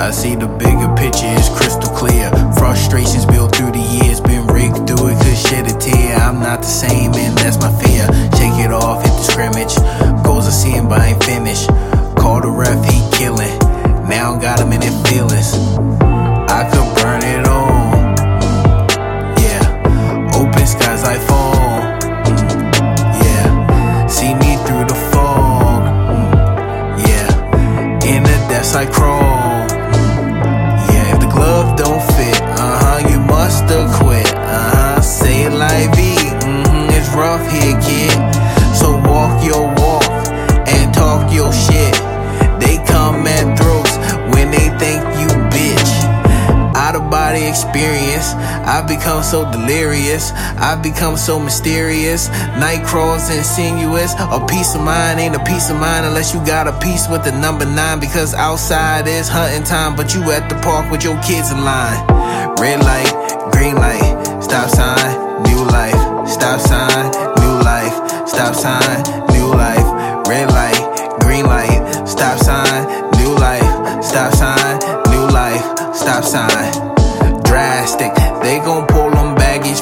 I see the bigger picture is crystal clear. Frustrations built through the years, been raked through it, could shed a tear. I'm not the same, and that's my fear. Shake it off, hit the scrimmage. Goals I see him, but I ain't finished. Call the ref, he killing. Now got him in their feelings. I've become so delirious. I've become so mysterious. Night crawls insinuous. A peace of mind ain't a peace of mind unless you got a piece with the number nine. Because outside is hunting time, but you at the park with your kids in line. Red light, green light, stop sign, new life. Stop sign, new life. Stop sign, new life. Red light, green light, stop sign, new life. Stop sign, new life. Stop sign.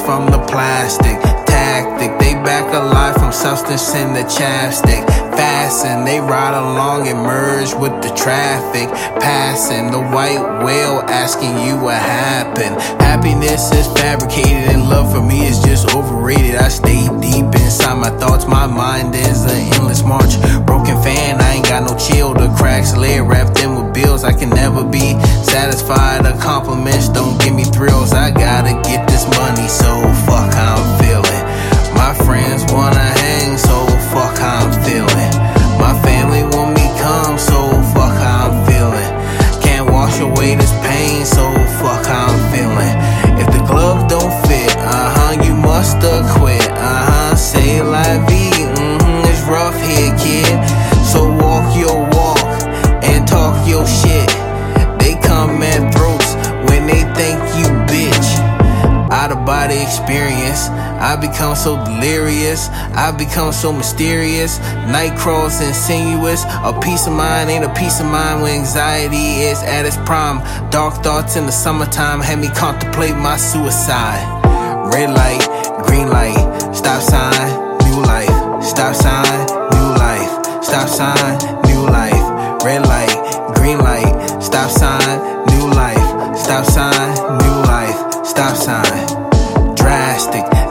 From the plastic. Tactic, they back alive from substance in the chapstick. Fasten, they ride along and merge with the traffic. Passing the white whale asking you what happened. Happiness is fabricated and love for me is just overrated. I stay deep inside my thoughts, my mind is an endless march. Broken fan, I ain't got no chill. The cracks lay wrapped in with bills. I can never be satisfied. The compliments don't give me thrills. I gotta get this money, so fuck how I'm feeling. My friends wanna hang, so fuck how I'm feeling. My family want me come, so fuck how I'm feeling. Can't wash away this pain, so fuck how I'm feeling. Experience. I become so delirious. I become so mysterious. Night crawls insinuous. A peace of mind ain't a peace of mind when anxiety is at its prime. Dark thoughts in the summertime had me contemplate my suicide. Red light, green light, stop sign, new life. Stop sign, new life. Stop sign, new life. Red light, green light, stop sign, new life. Stop sign, new life. Stop sign.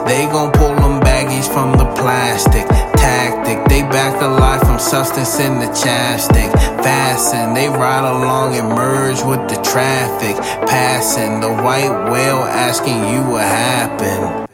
They gon' pull them baggage from the plastic. Tactic, they back the life from substance in the chapstick. Fasten, they ride along and merge with the traffic. Passing the white whale asking you what happened.